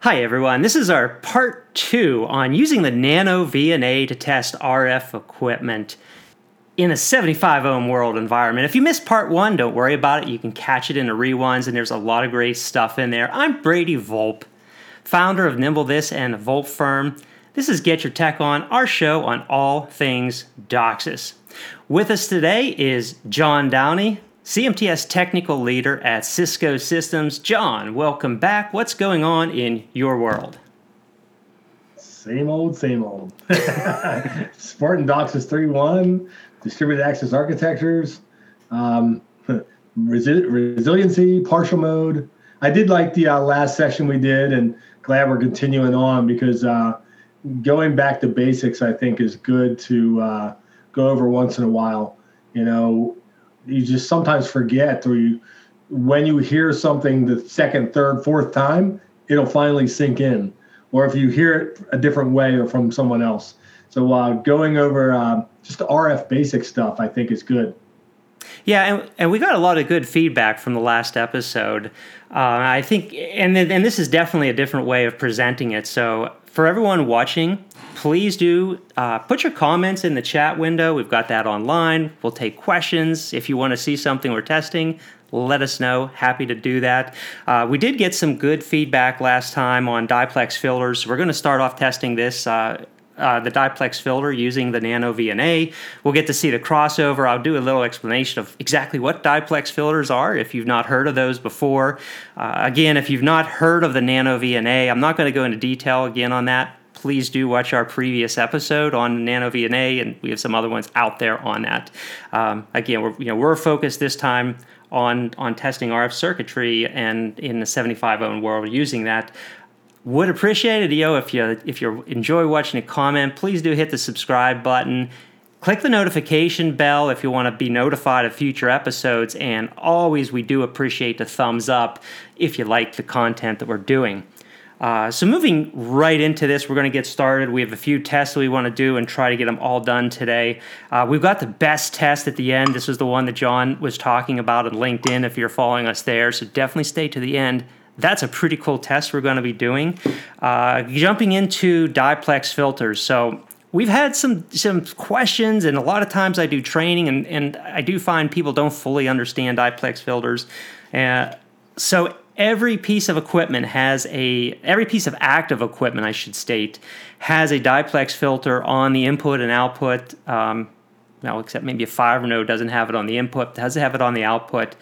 Hi everyone, this is our part two on using the Nano VNA to test RF equipment in a 75 ohm world environment. If you missed part one, don't worry about it. You can catch it in the rewinds, and there's a lot of great stuff in there. I'm Brady Volpe, founder of Nimble This and the Volpe Firm. This is Get Your Tech On, our show on all things DOCSIS. With us today is John Downey, CMTS technical leader at Cisco Systems. John, welcome back. What's going on in your world? Same old, same old. Spartan DOCSIS 3.1, distributed access architectures, um, resi- resiliency, partial mode. I did like the uh, last session we did, and glad we're continuing on because uh, going back to basics, I think, is good to uh, go over once in a while. You know, you just sometimes forget or you when you hear something the second third fourth time it'll finally sink in or if you hear it a different way or from someone else so uh, going over uh, just rf basic stuff i think is good yeah, and, and we got a lot of good feedback from the last episode. Uh, I think, and and this is definitely a different way of presenting it. So for everyone watching, please do uh, put your comments in the chat window. We've got that online. We'll take questions. If you want to see something we're testing, let us know. Happy to do that. Uh, we did get some good feedback last time on diplex filters. We're going to start off testing this. Uh, uh, the diplex filter using the Nano VNA. We'll get to see the crossover. I'll do a little explanation of exactly what diplex filters are if you've not heard of those before. Uh, again, if you've not heard of the Nano VNA, I'm not going to go into detail again on that please do watch our previous episode on Nano VNA, and we have some other ones out there on that. Um, again, we're you know we're focused this time on on testing RF circuitry and in the 75 ohm world using that. Would appreciate it, yo, if you if you enjoy watching a comment, please do hit the subscribe button. Click the notification bell if you want to be notified of future episodes, and always we do appreciate the thumbs up if you like the content that we're doing. Uh, so moving right into this, we're going to get started. We have a few tests that we want to do and try to get them all done today. Uh, we've got the best test at the end. This was the one that John was talking about on LinkedIn. If you're following us there, so definitely stay to the end. That's a pretty cool test we're going to be doing. Uh, jumping into diplex filters. So we've had some some questions, and a lot of times I do training, and, and I do find people don't fully understand diplex filters. Uh, so every piece of equipment has a every piece of active equipment i should state has a diplex filter on the input and output um, well except maybe a fiber node doesn't have it on the input does it have it on the output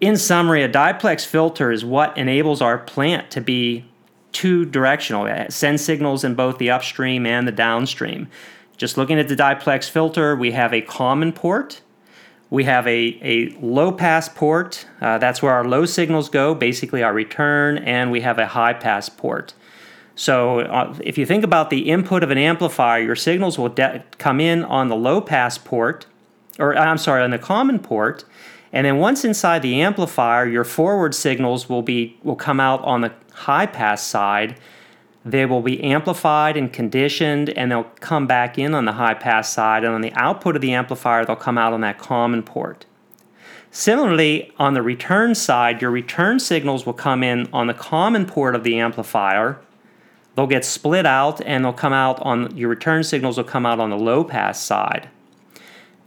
in summary a diplex filter is what enables our plant to be two directional it sends signals in both the upstream and the downstream. Just looking at the diplex filter we have a common port. We have a, a low pass port, uh, that's where our low signals go, basically our return, and we have a high pass port. So, uh, if you think about the input of an amplifier, your signals will de- come in on the low pass port, or I'm sorry, on the common port, and then once inside the amplifier, your forward signals will be will come out on the high pass side, they will be amplified and conditioned, and they'll come back in on the high pass side, and on the output of the amplifier, they'll come out on that common port. Similarly, on the return side, your return signals will come in on the common port of the amplifier. They'll get split out and they'll come out on your return signals will come out on the low pass side.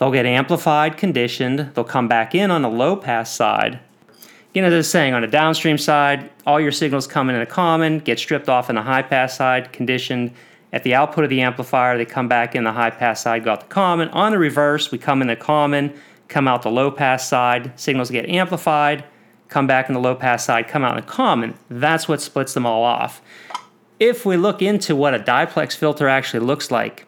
They'll get amplified, conditioned, they'll come back in on the low pass side, you know, they're saying on the downstream side, all your signals come in a common, get stripped off in the high pass side, conditioned. At the output of the amplifier, they come back in the high pass side, go out the common. On the reverse, we come in the common, come out the low pass side, signals get amplified, come back in the low pass side, come out in the common. That's what splits them all off. If we look into what a diplex filter actually looks like,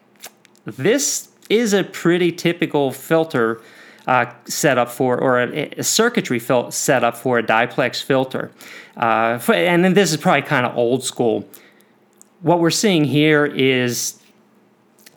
this is a pretty typical filter uh, set up for, or a, a circuitry fil- set up for a diplex filter. Uh, for, and then this is probably kind of old school. What we're seeing here is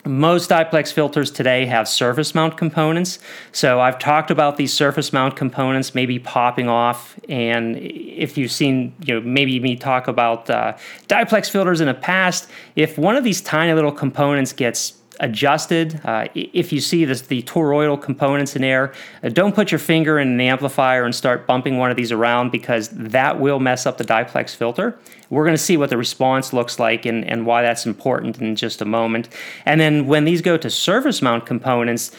most diplex filters today have surface mount components. So I've talked about these surface mount components maybe popping off. And if you've seen, you know, maybe me talk about uh, diplex filters in the past, if one of these tiny little components gets adjusted. Uh, if you see this, the toroidal components in there, uh, don't put your finger in an amplifier and start bumping one of these around because that will mess up the diplex filter. We're going to see what the response looks like and, and why that's important in just a moment. And then when these go to surface mount components,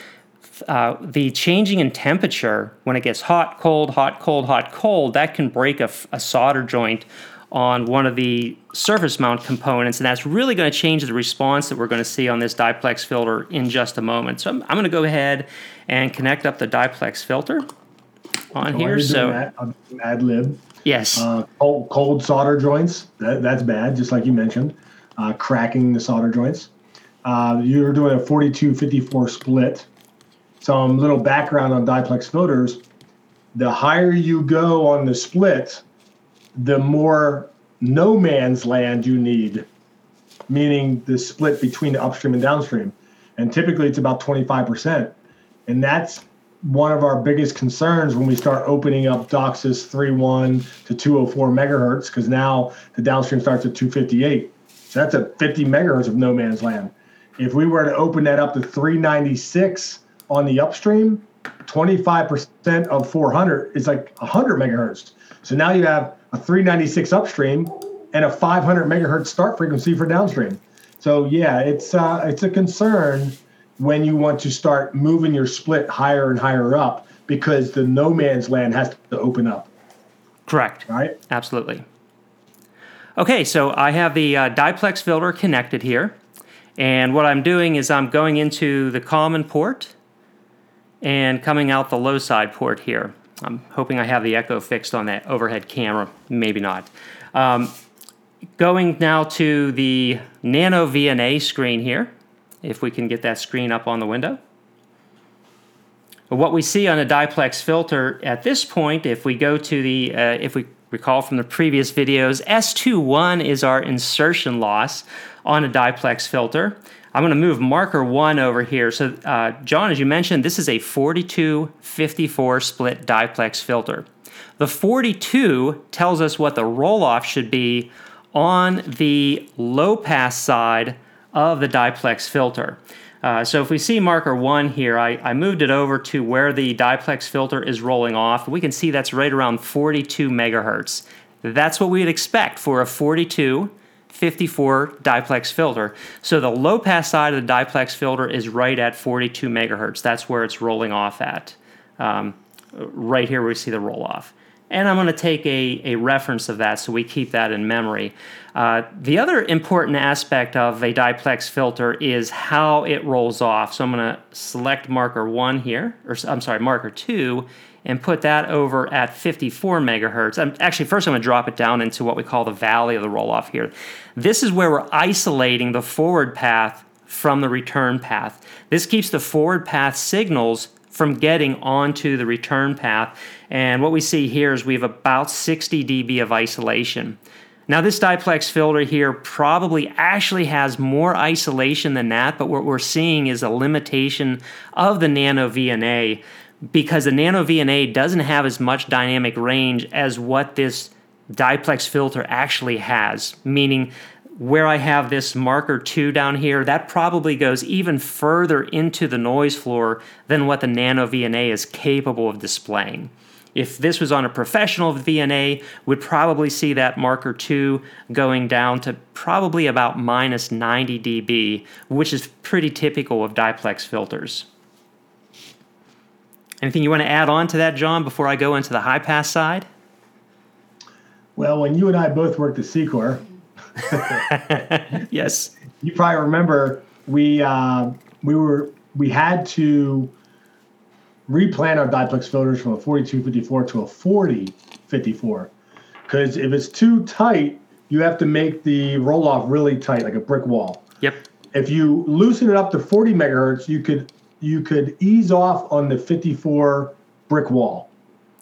uh, the changing in temperature when it gets hot, cold, hot, cold, hot, cold, that can break a, a solder joint on one of the surface mount components, and that's really going to change the response that we're going to see on this diplex filter in just a moment. So I'm, I'm going to go ahead and connect up the diplex filter on So here. So that, ad lib. yes, Uh, cold, cold solder joints, that, that's bad, just like you mentioned. Uh, cracking the solder joints. Uh, you're doing a 42-54 split. Some little background on diplex filters. The higher you go on the split, the more no man's land you need, meaning the split between the upstream and downstream. And typically it's about 25%. And that's one of our biggest concerns when we start opening up DOCSIS 3.1 to 204 megahertz, because now the downstream starts at 258. So that's a 50 megahertz of no man's land. If we were to open that up to 396 on the upstream, 25% of 400 is like 100 megahertz. So now you have a 396 upstream and a 500 megahertz start frequency for downstream. So yeah, it's uh, it's a concern when you want to start moving your split higher and higher up because the no man's land has to open up, correct. right? Absolutely. Okay, so I have the uh, diplex filter connected here. And what I'm doing is I'm going into the common port and coming out the low side port here. I'm hoping I have the echo fixed on that overhead camera. Maybe not. Um, going now to the Nano VNA screen here, if we can get that screen up on the window. What we see on a diplex filter at this point, if we go to the, uh, if we recall from the previous videos, S21 is our insertion loss on a diplex filter. I'm going to move marker 1 over here. So, uh, John, as you mentioned, this is a 42-54 split diplex filter. The 42 tells us what the roll-off should be on the low pass side of the diplex filter. Uh, so if we see marker one here, I, I moved it over to where the diplex filter is rolling off. We can see that's right around 42 megahertz. That's what we'd expect for a 42 54 diplex filter. So the low pass side of the diplex filter is right at 42 megahertz. That's where it's rolling off at. Um, right here we see the roll off. And I'm going to take a, a reference of that so we keep that in memory. Uh, the other important aspect of a diplex filter is how it rolls off. So I'm going to select marker 1 here, or I'm sorry, marker 2, and put that over at 54 megahertz. I'm, actually, first I'm going to drop it down into what we call the valley of the roll off here. This is where we're isolating the forward path from the return path. This keeps the forward path signals from getting onto the return path. And what we see here is we have about 60 dB of isolation. Now, this diplex filter here probably actually has more isolation than that, but what we're seeing is a limitation of the nano VNA because the nano VNA doesn't have as much dynamic range as what this diplex filter actually has, meaning where I have this marker 2 down here, that probably goes even further into the noise floor than what the nano VNA is capable of displaying. If this was on a professional VNA, we'd probably see that marker 2 going down to probably about minus 90 dB, which is pretty typical of diplex filters. Anything you want to add on to that, John, before I go into the high pass side? Well, when you and I both worked at C-COR, yes. you probably remember we uh, we were we had to replan our diplex filters from a 4254 to a 4054 because if it's too tight, you have to make the roll off really tight, like a brick wall. Yep. If you loosen it up to 40 megahertz, you could you could ease off on the 54 brick wall.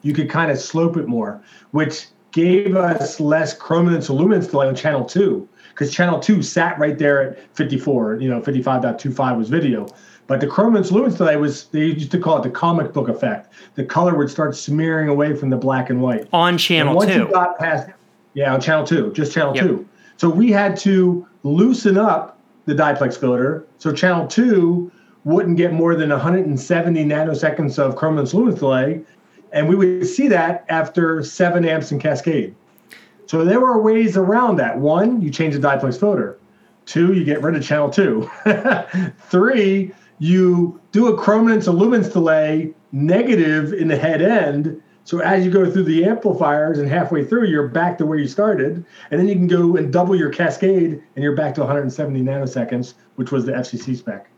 You could kind of slope it more, which gave us less chrominance luminance delay on channel two because channel two sat right there at 54. You know, 55.25 was video. But the chrominance luminance delay was, they used to call it the comic book effect. The color would start smearing away from the black and white. On channel and once two. you got past, yeah, on channel two, just channel Yep. two. So we had to loosen up the diplex filter, so channel two wouldn't get more than 170 nanoseconds of chrominance luminance delay, and we would see that after seven amps in cascade. So there were ways around that. One, you change the diplex filter. Two, you get rid of channel two. Three, you do a chrominance and luminance delay negative in the head end. So as you go through the amplifiers and halfway through, you're back to where you started. And then you can go and double your cascade and you're back to 170 nanoseconds, which was the FCC spec.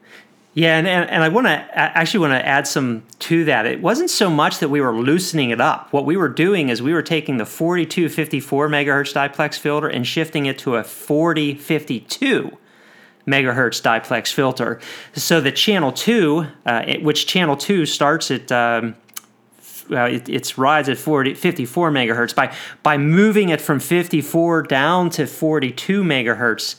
Yeah, and, and, and I want to actually want to add some to that. It wasn't so much that we were loosening it up. What we were doing is we were taking the 4254 megahertz diplex filter and shifting it to a 4052 megahertz diplex filter. So the channel two, uh, it, which channel two starts at um, it, it's rides at 40, 54 megahertz by by moving it from 54 down to 42 megahertz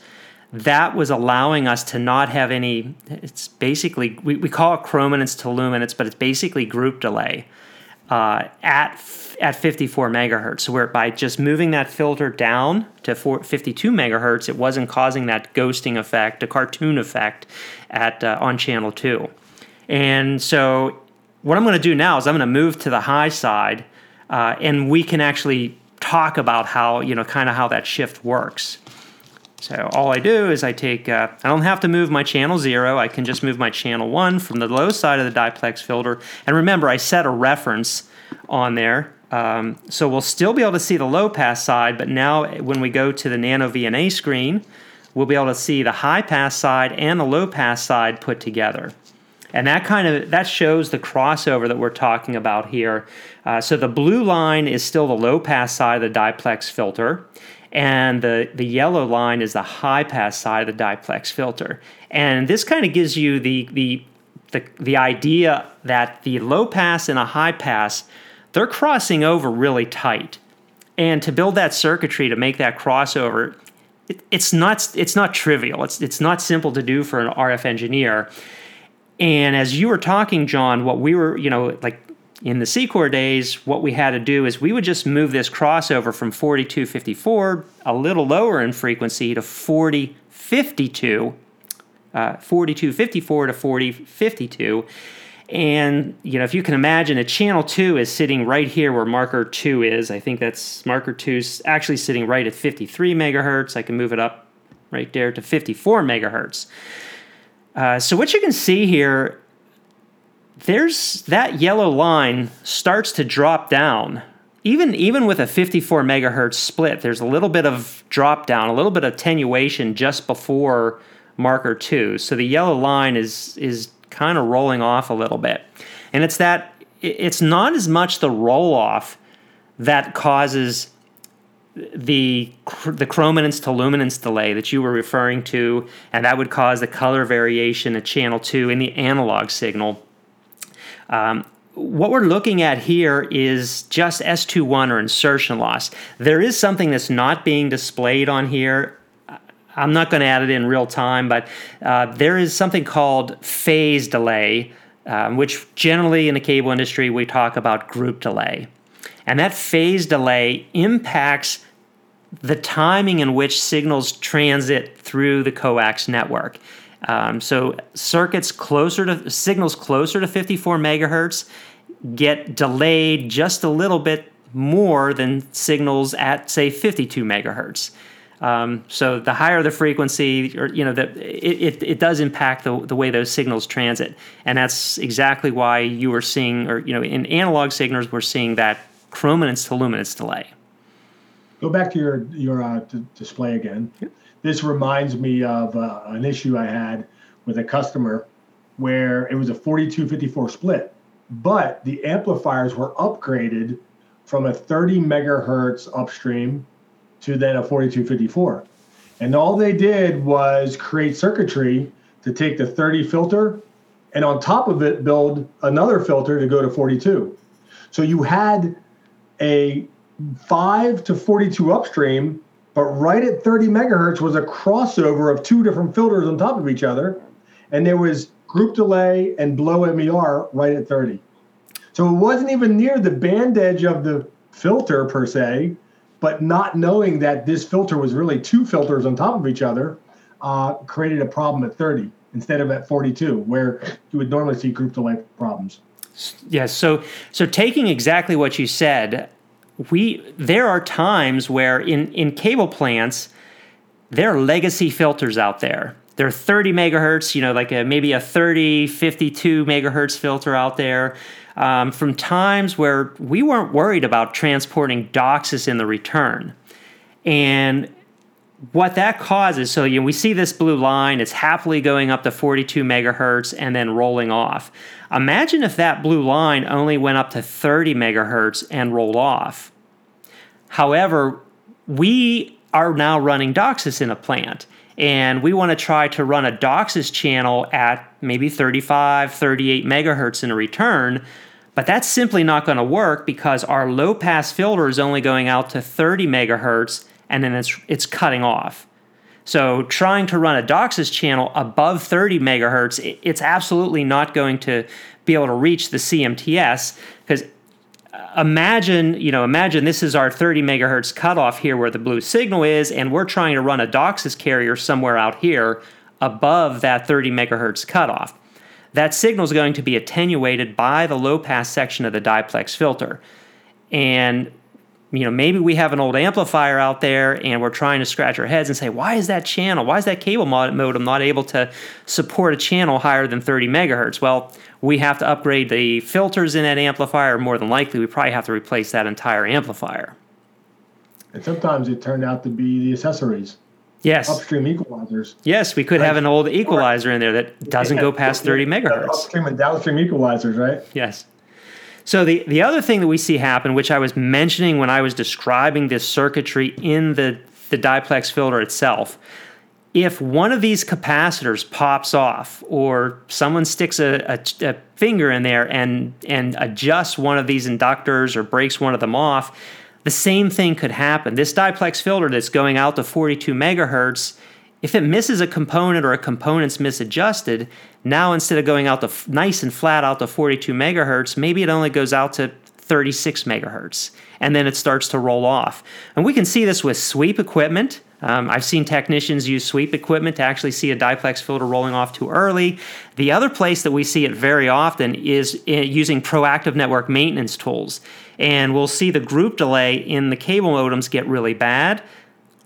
that was allowing us to not have any it's basically we, we call it chrominance to luminance but it's basically group delay uh, at at 54 megahertz. So where by just moving that filter down to 52 megahertz it wasn't causing that ghosting effect a cartoon effect at uh, on channel 2 and so what i'm going to do now is i'm going to move to the high side uh, and we can actually talk about how you know kind of how that shift works so all I do is I take, uh, I don't have to move my channel zero. I can just move my channel one from the low side of the diplex filter. And remember, I set a reference on there. Um, so we'll still be able to see the low pass side, but now when we go to the Nano VNA screen, we'll be able to see the high pass side and the low pass side put together. And that kind of that shows the crossover that we're talking about here. Uh, so the blue line is still the low pass side of the diplex filter, and the, the yellow line is the high pass side of the diplex filter. And this kind of gives you the, the, the, the idea that the low pass and a high pass, they're crossing over really tight. And to build that circuitry to make that crossover, it, it's not it's not trivial. It's it's not simple to do for an RF engineer. And as you were talking, John, what we were, you know, like in the C-COR days, what we had to do is we would just move this crossover from 4254, a little lower in frequency, to 4052, uh, 4254 to 4052. And you know, if you can imagine, a channel two is sitting right here where marker two is. I think that's marker two is actually sitting right at 53 megahertz. I can move it up right there to 54 megahertz. Uh, so what you can see here there's that yellow line starts to drop down. Even even with a 54 megahertz split, there's a little bit of drop down, a little bit of attenuation just before marker 2. So the yellow line is is kind of rolling off a little bit. And it's that it's not as much the roll off that causes the the chrominance to luminance delay that you were referring to, and that would cause the color variation at channel two in the analog signal. Um, what we're looking at here is just S21 or insertion loss. There is something that's not being displayed on here. I'm not going to add it in real time, but uh, there is something called phase delay, um, which generally in the cable industry we talk about group delay. And that phase delay impacts the timing in which signals transit through the coax network. Um, so circuits closer to signals closer to 54 megahertz get delayed just a little bit more than signals at say 52 megahertz. Um, so the higher the frequency, or you know, the, it, it, it, does impact the, the way those signals transit, and that's exactly why you were seeing, or you know, in analog signals, we're seeing that chrominance to luminance delay. Go back to your your uh, d- display again. Yep this reminds me of uh, an issue I had with a customer where it was a 4254 split, but the amplifiers were upgraded from a 30 megahertz upstream to then a 4254. And all they did was create circuitry to take the 30 filter and on top of it build another filter to go to 42. So you had a 5 to 42 upstream but right at 30 megahertz was a crossover of two different filters on top of each other. And there was group delay and blow MER right at 30. So it wasn't even near the band edge of the filter per se, but not knowing that this filter was really two filters on top of each other uh, created a problem at 30 instead of at 42, where you would normally see group delay problems. Yes. So so taking exactly what you said, we there are times where in in cable plants there are legacy filters out there. There are 30 megahertz, you know, like a, maybe a 30, 52 megahertz filter out there um, from times where we weren't worried about transporting DOCSIS in the return. And what that causes, so you know, we see this blue line, it's happily going up to 42 megahertz and then rolling off. Imagine if that blue line only went up to 30 megahertz and rolled off. However, we are now running DOCSIS in a plant and we want to try to run a DOCSIS channel at maybe 35, 38 megahertz in a return. But that's simply not going to work because our low pass filter is only going out to 30 megahertz and then it's, it's cutting off. So trying to run a DOCSIS channel above 30 megahertz, it's absolutely not going to be able to reach the CMTS because uh, imagine, you know, imagine this is our 30 megahertz cutoff here where the blue signal is, and we're trying to run a DOCSIS carrier somewhere out here above that 30 megahertz cutoff. That signal is going to be attenuated by the low pass section of the diplex filter. And you know, maybe we have an old amplifier out there and we're trying to scratch our heads and say, why is that channel, why is that cable modem not able to support a channel higher than 30 megahertz? Well, we have to upgrade the filters in that amplifier. More than likely, we probably have to replace that entire amplifier. And sometimes it turned out to be the accessories. Yes. Upstream equalizers. Yes, we could right. have an old equalizer in there that doesn't yeah, go past 30 megahertz. Upstream and downstream equalizers, right? Yes. So the, the other thing that we see happen, which I was mentioning when I was describing this circuitry in the, the diplex filter itself, if one of these capacitors pops off or someone sticks a, a, a, finger in there and, and adjusts one of these inductors or breaks one of them off, the same thing could happen. This diplex filter that's going out to 42 megahertz if it misses a component or a component's misadjusted, now instead of going out to f- nice and flat out to 42 megahertz, maybe it only goes out to 36 megahertz, and then it starts to roll off. And we can see this with sweep equipment. Um, I've seen technicians use sweep equipment to actually see a diplex filter rolling off too early. The other place that we see it very often is using proactive network maintenance tools. And we'll see the group delay in the cable modems get really bad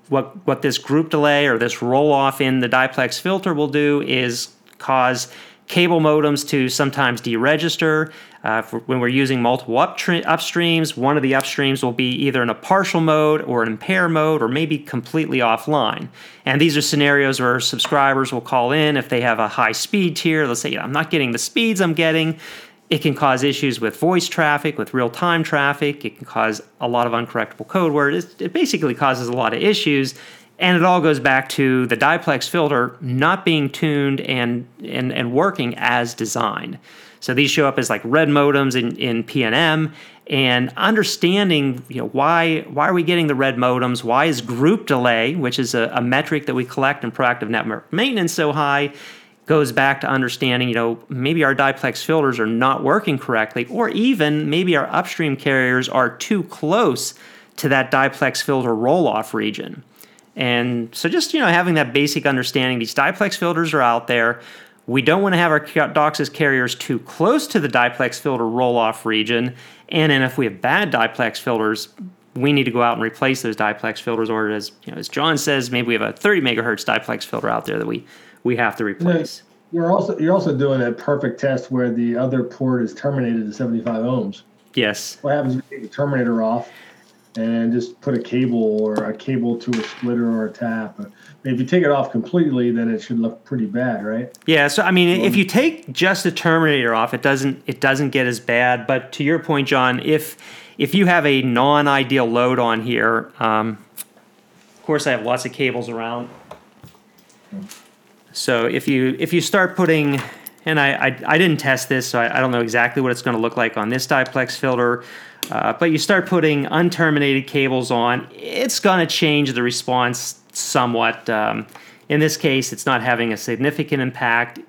what what this group delay or this roll off in the diplex filter will do is cause cable modems to sometimes deregister. Uh, when we're using multiple upstreams, one of the upstreams will be either in a partial mode or an impair mode or maybe completely offline. And these are scenarios where subscribers will call in if they have a high speed tier. They'll say, I'm not getting the speeds I'm getting. It can cause issues with voice traffic, with real time traffic. It can cause a lot of uncorrectable code words. It basically causes a lot of issues. And it all goes back to the diplex filter not being tuned and, and, and working as designed. So these show up as like red modems in, in PNM and understanding you know why why are we getting the red modems why is group delay which is a, a metric that we collect in proactive network maintenance so high goes back to understanding, you know, maybe our diplex filters are not working correctly, or even maybe our upstream carriers are too close to that diplex filter roll off region. And so just, you know, having that basic understanding, these diplex filters are out there. We don't want to have our DOCSIS carriers too close to the diplex filter roll off region. And then if we have bad diplex filters, we need to go out and replace those diplex filters. Or as you know, as John says, maybe we have a 30 megahertz diplex filter out there that we we have to replace. You're also you're also doing a perfect test where the other port is terminated at 75 ohms. Yes. What happens if you take the terminator off and just put a cable or a cable to a splitter or a tap? If you take it off completely, then it should look pretty bad, right? Yeah. So I mean, if you take just the terminator off, it doesn't it doesn't get as bad. But to your point, John, if if you have a non-ideal load on here, um, of course, I have lots of cables around. So if you if you start putting, and I I, I didn't test this, so I, I, don't know exactly what it's going to look like on this diplex filter. Uh, but you start putting unterminated cables on, it's going to change the response somewhat. Um, in this case, it's not having a significant impact.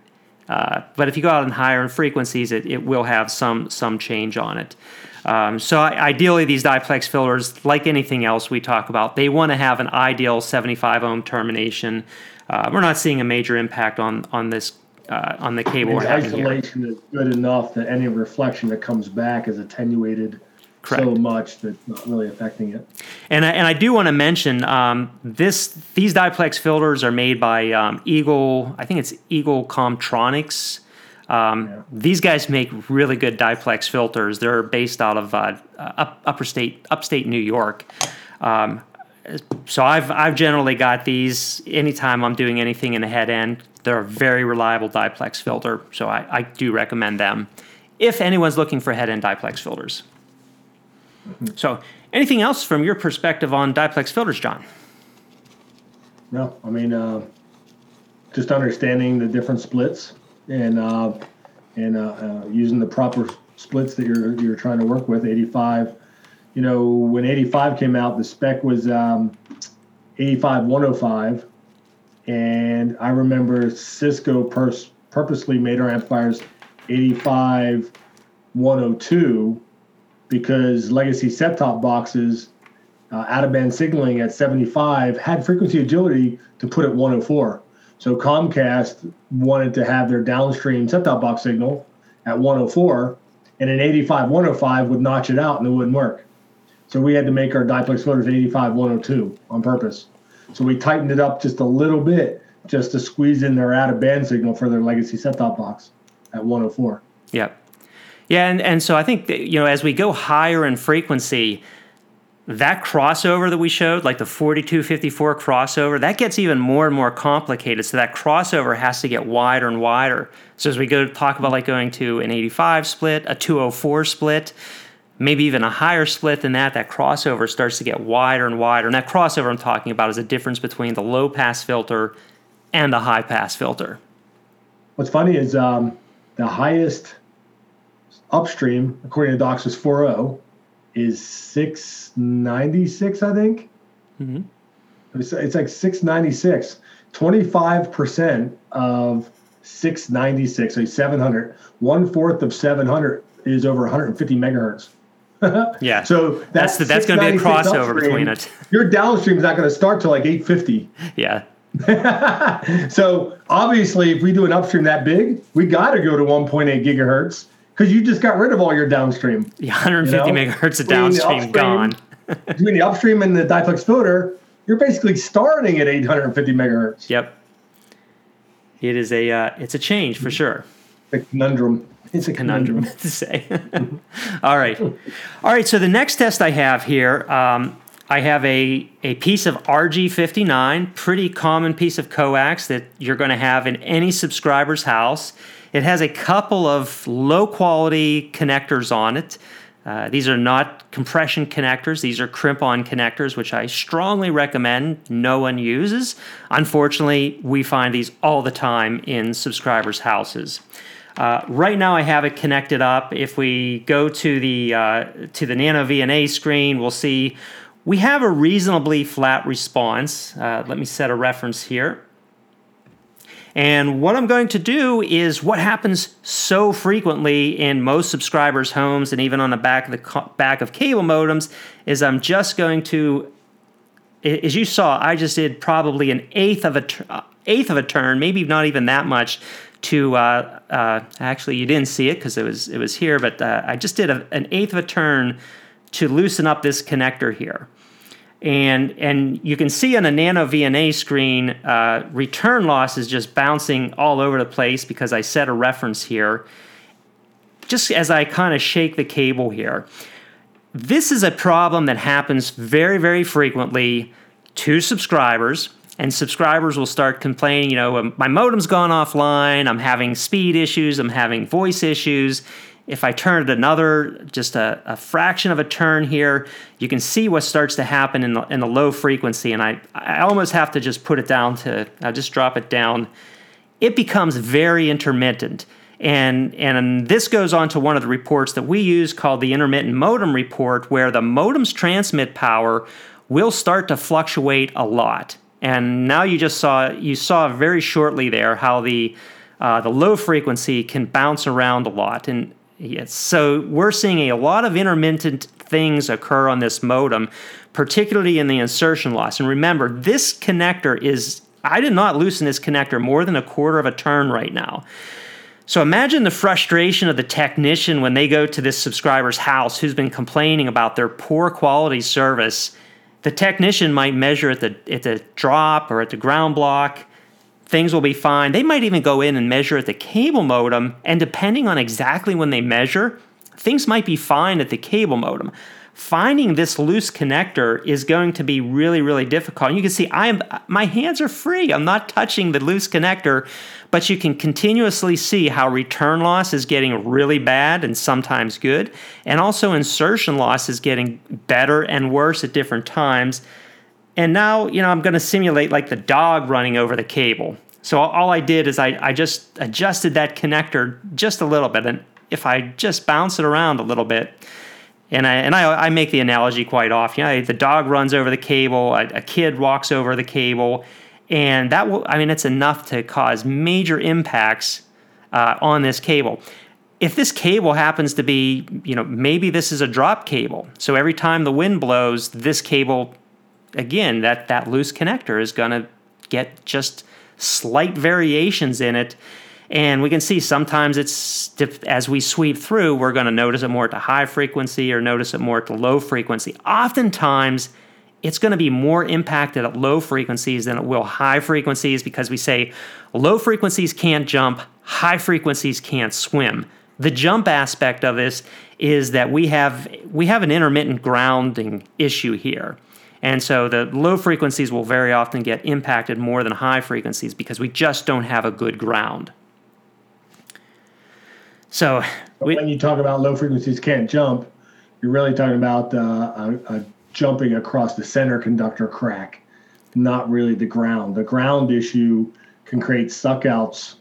Uh, but if you go out in higher frequencies, it, it will have some some change on it. Um, so ideally, these diplex filters, like anything else we talk about, they want to have an ideal 75 ohm termination. Uh, we're not seeing a major impact on on this uh, on the cable. the isolation is good enough that any reflection that comes back is attenuated Correct. so much that it's not really affecting it. And I, and I do want to mention um, this: these diplex filters are made by um, Eagle. I think it's Eagle Comtronics. Um, yeah. These guys make really good diplex filters. They're based out of uh, up, upper state, upstate New York. So I've I've generally got these anytime I'm doing anything in the head end. They're a very reliable diplex filter, so I, I do recommend them if anyone's looking for head end diplex filters. Mm-hmm. So, anything else from your perspective on diplex filters, John? No, I mean, uh, just understanding the different splits and uh, and uh, uh using the proper splits that you're you're trying to work with. 85, you know, when 85 came out, the spec was um, 85 105, and I remember Cisco pers- purposely made our amplifiers 85 102 because legacy set top boxes uh, out of band signaling at 75 had frequency agility to put at 104. So Comcast wanted to have their downstream set top box signal at 104, and an 85 105 would notch it out and it wouldn't work. So we had to make our diplex filters 85 102 on purpose. So we tightened it up just a little bit just to squeeze in their out of band signal for their legacy set top box at 104. Yep. Yeah, and, and so I think that, you know as we go higher in frequency, that crossover that we showed, like the 4254 crossover, that gets even more and more complicated. So that crossover has to get wider and wider. So as we go talk about like going to an 85 split, a 204 split, maybe even a higher split than that, that crossover starts to get wider and wider. And that crossover I'm talking about is the difference between the low pass filter and the high pass filter. What's funny is um, the highest upstream, according to DOCSIS 4.0, is 696, I think. Mm-hmm. It's, it's like 696. 25% of 696, so 700, one fourth of 700 is over 150 megahertz. Yeah. So that's that's, that's going to be a crossover between it. Your downstream is not going to start till like 850. Yeah. so obviously, if we do an upstream that big, we got to go to 1.8 gigahertz because you just got rid of all your downstream. Yeah, 150 you know? megahertz of downstream upstream, gone. between the upstream and the diplex filter, you're basically starting at 850 megahertz. Yep. It is a uh, it's a change for sure. A conundrum. It's a conundrum, to say. all right, all right. So the next test I have here, um, I have a a piece of RG59, pretty common piece of coax that you're going to have in any subscriber's house. It has a couple of low quality connectors on it. Uh, these are not compression connectors, these are crimp on connectors, which I strongly recommend no one uses. Unfortunately, we find these all the time in subscribers' houses. Uh, right now, I have it connected up. If we go to the uh, to the Nano VNA screen, we'll see we have a reasonably flat response. Uh, let me set a reference here. And what I'm going to do is what happens so frequently in most subscribers' homes and even on the back of the back of cable modems is I'm just going to, as you saw, I just did probably an eighth of a uh, eighth of a turn, maybe not even that much. To uh, uh, actually, you didn't see it because it was it was here, but uh, I just did a, an eighth of a turn to loosen up this connector here and and you can see on a nano VNA screen, uh, return loss is just bouncing all over the place because I set a reference here. Just as I kind of shake the cable here, this is a problem that happens very very frequently to subscribers. And subscribers will start complaining, you know, my modem's gone offline, I'm having speed issues, I'm having voice issues if I turn it another, just a, a, fraction of a turn here, you can see what starts to happen in the, in the low frequency. And I, I almost have to just put it down to, I'll just drop it down. It becomes very intermittent. And, and this goes on to one of the reports that we use called the intermittent modem report, where the modem's transmit power will start to fluctuate a lot. And now you just saw, you saw very shortly there how the uh, the low frequency can bounce around a lot. And yes, so we're seeing a lot of intermittent things occur on this modem, particularly in the insertion loss. And remember, this connector is, I did not loosen this connector more than a quarter of a turn right now. So imagine the frustration of the technician when they go to this subscriber's house who's been complaining about their poor quality service. The technician might measure at the at the drop or at the ground block. Things will be fine. They might even go in and measure at the cable modem, and depending on exactly when they measure, things might be fine at the cable modem finding this loose connector is going to be really really difficult And you can see i am my hands are free i'm not touching the loose connector but you can continuously see how return loss is getting really bad and sometimes good and also insertion loss is getting better and worse at different times and now you know i'm going to simulate like the dog running over the cable so all i did is I, I just adjusted that connector just a little bit and if i just bounce it around a little bit and I and I, I make the analogy quite often. You know, the dog runs over the cable, a, a kid walks over the cable, and that will. I mean, it's enough to cause major impacts uh, on this cable. If this cable happens to be, you know, maybe this is a drop cable, so every time the wind blows, this cable, again, that that loose connector is going to get just slight variations in it and we can see sometimes it's as we sweep through, we're going to notice it more at the high frequency or notice it more at the low frequency. Oftentimes, it's going to be more impacted at low frequencies than it will high frequencies because we say low frequencies can't jump, high frequencies can't swim. The jump aspect of this is that we have we have an intermittent grounding issue here. And so the low frequencies will very often get impacted more than high frequencies because we just don't have a good ground. So we, when you talk about low frequencies can't jump, you're really talking about uh, a, a jumping across the center conductor crack, not really the ground. The ground issue can create suckouts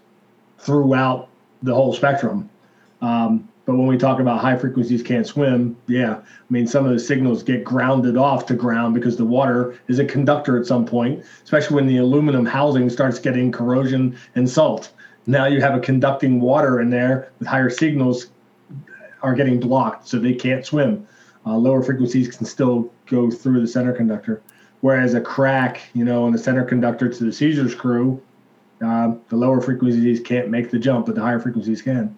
throughout the whole spectrum. Um, but when we talk about high frequencies can't swim, yeah, I mean, some of the signals get grounded off to ground because the water is a conductor at some point, especially when the aluminum housing starts getting corrosion and salt. Now you have a conducting water in there with higher signals are getting blocked, so they can't swim. Uh, lower frequencies can still go through the center conductor, whereas a crack, you know, in the center conductor to the seizure screw, uh, the lower frequencies can't make the jump, but the higher frequencies can.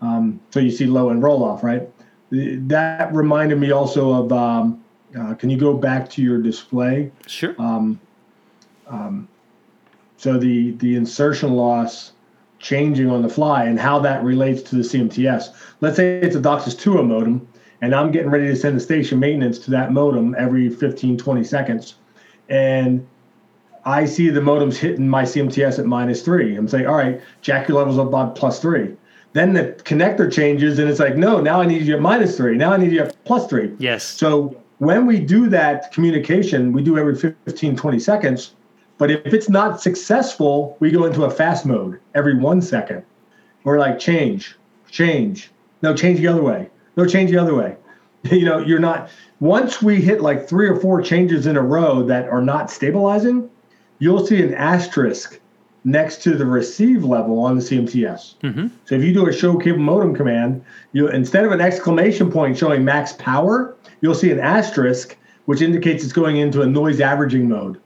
Um, so you see low and roll off, right? That reminded me also of. Um, uh, can you go back to your display? Sure. Um, um so the the insertion loss changing on the fly and how that relates to the CMTS. Let's say it's a DOCSIS 2 modem, and I'm getting ready to send the station maintenance to that modem every 15, 20 seconds. And I see the modems hitting my CMTS at minus three. I'm saying, all right, jack your levels up by plus three. Then the connector changes and it's like, no, now I need you at minus three. Now I need you at plus three. Yes. So when we do that communication, we do every 15, 20 seconds but if it's not successful, we go into a fast mode every one second. We're like, change, change. No, change the other way. No, change the other way. you know, you're not, once we hit like three or four changes in a row that are not stabilizing, you'll see an asterisk next to the receive level on the CMTS. Mm-hmm. So if you do a show cable modem command, you instead of an exclamation point showing max power, you'll see an asterisk which indicates it's going into a noise averaging mode.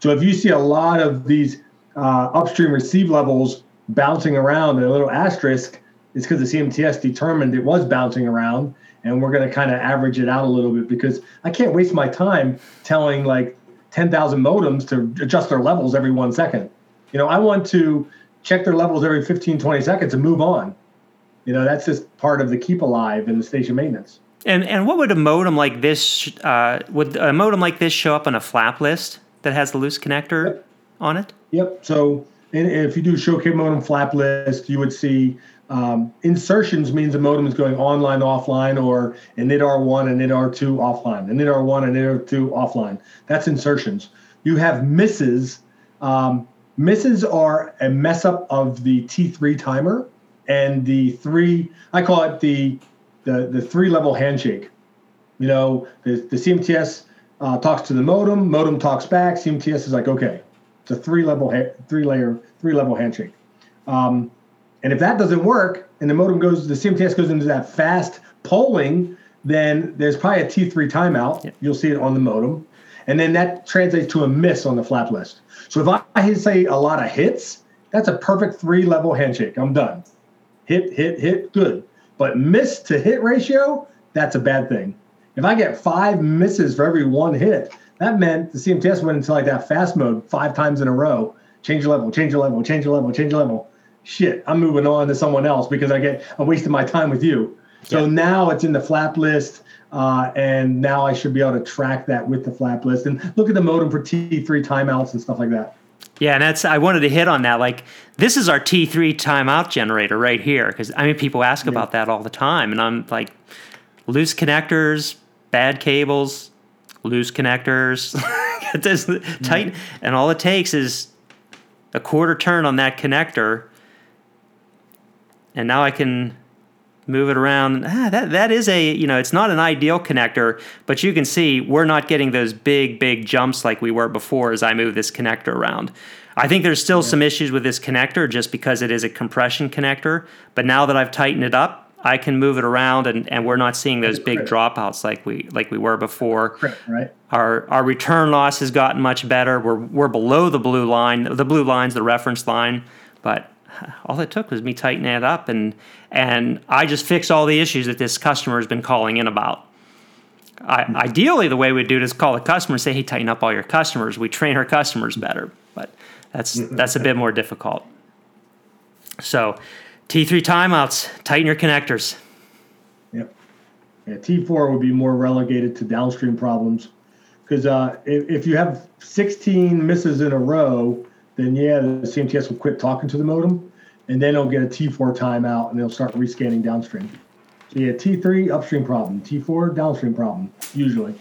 So if you see a lot of these uh, upstream receive levels bouncing around and a little asterisk, it's because the CMTS determined it was bouncing around, and we're going to kind of average it out a little bit because I can't waste my time telling like 10,000 modems to adjust their levels every one second. You know, I want to check their levels every 15, 20 seconds and move on. You know, that's just part of the keep alive in the station maintenance. And and what would a modem like this uh, would a modem like this show up on a flap list? that has the loose connector yep. on it? Yep. So if you do show cable modem flap list, you would see um, insertions means the modem is going online, offline, or an IDR1 and IDR2 offline, an IDR1 and IDR2 offline. That's insertions. You have misses. Um, misses are a mess up of the T3 timer and the three, I call it the, the, the three level handshake. You know, the, the CMTS uh, talks to the modem. Modem talks back. CMTS is like, okay, it's a three level, ha- three layer, three level handshake. Um, And if that doesn't work, and the modem goes, the CMTS goes into that fast polling, then there's probably a T3 timeout. Yep. You'll see it on the modem, and then that translates to a miss on the flap list. So if I, I say a lot of hits, that's a perfect three level handshake. I'm done. Hit, hit, hit, good. But miss to hit ratio, that's a bad thing. If I get five misses for every one hit, that meant the CMTS went into like that fast mode five times in a row. Change your level, change your level, change your level, change your level. Shit, I'm moving on to someone else because I get I'm wasting my time with you. So Yeah. now it's in the flap list, uh, and now I should be able to track that with the flap list and look at the modem for T3 timeouts and stuff like that. Yeah, and that's I wanted to hit on that. Like this is our T3 timeout generator right here because I mean people ask about that all the time, and I'm like loose connectors, bad cables, loose connectors. Does tight, and all it takes is a quarter turn on that connector, and now I can move it around. Ah, that that is a you know it's not an ideal connector, but you can see we're not getting those big big jumps like we were before as I move this connector around. I think there's still some issues with this connector just because it is a compression connector, but now that I've tightened it up, I can move it around and, and we're not seeing those big dropouts like we like we were before. Right? Our our return loss has gotten much better. We're we're below the blue line. The blue line's the reference line, but all it took was me tightening it up and and I just fixed all the issues that this customer has been calling in about. I, ideally, the way we do it is call the customer and say, "Hey, tighten up all your customers." We train our customers better, but that's that's a bit more difficult. So, T3 timeouts, tighten your connectors. Yep. Yeah, T4 would be more relegated to downstream problems because uh, if, if you have 16 misses in a row, then yeah, the CMTS will quit talking to the modem, and then it'll get a T4 timeout and it'll start rescanning downstream. So yeah, T3 upstream problem, T4 downstream problem usually.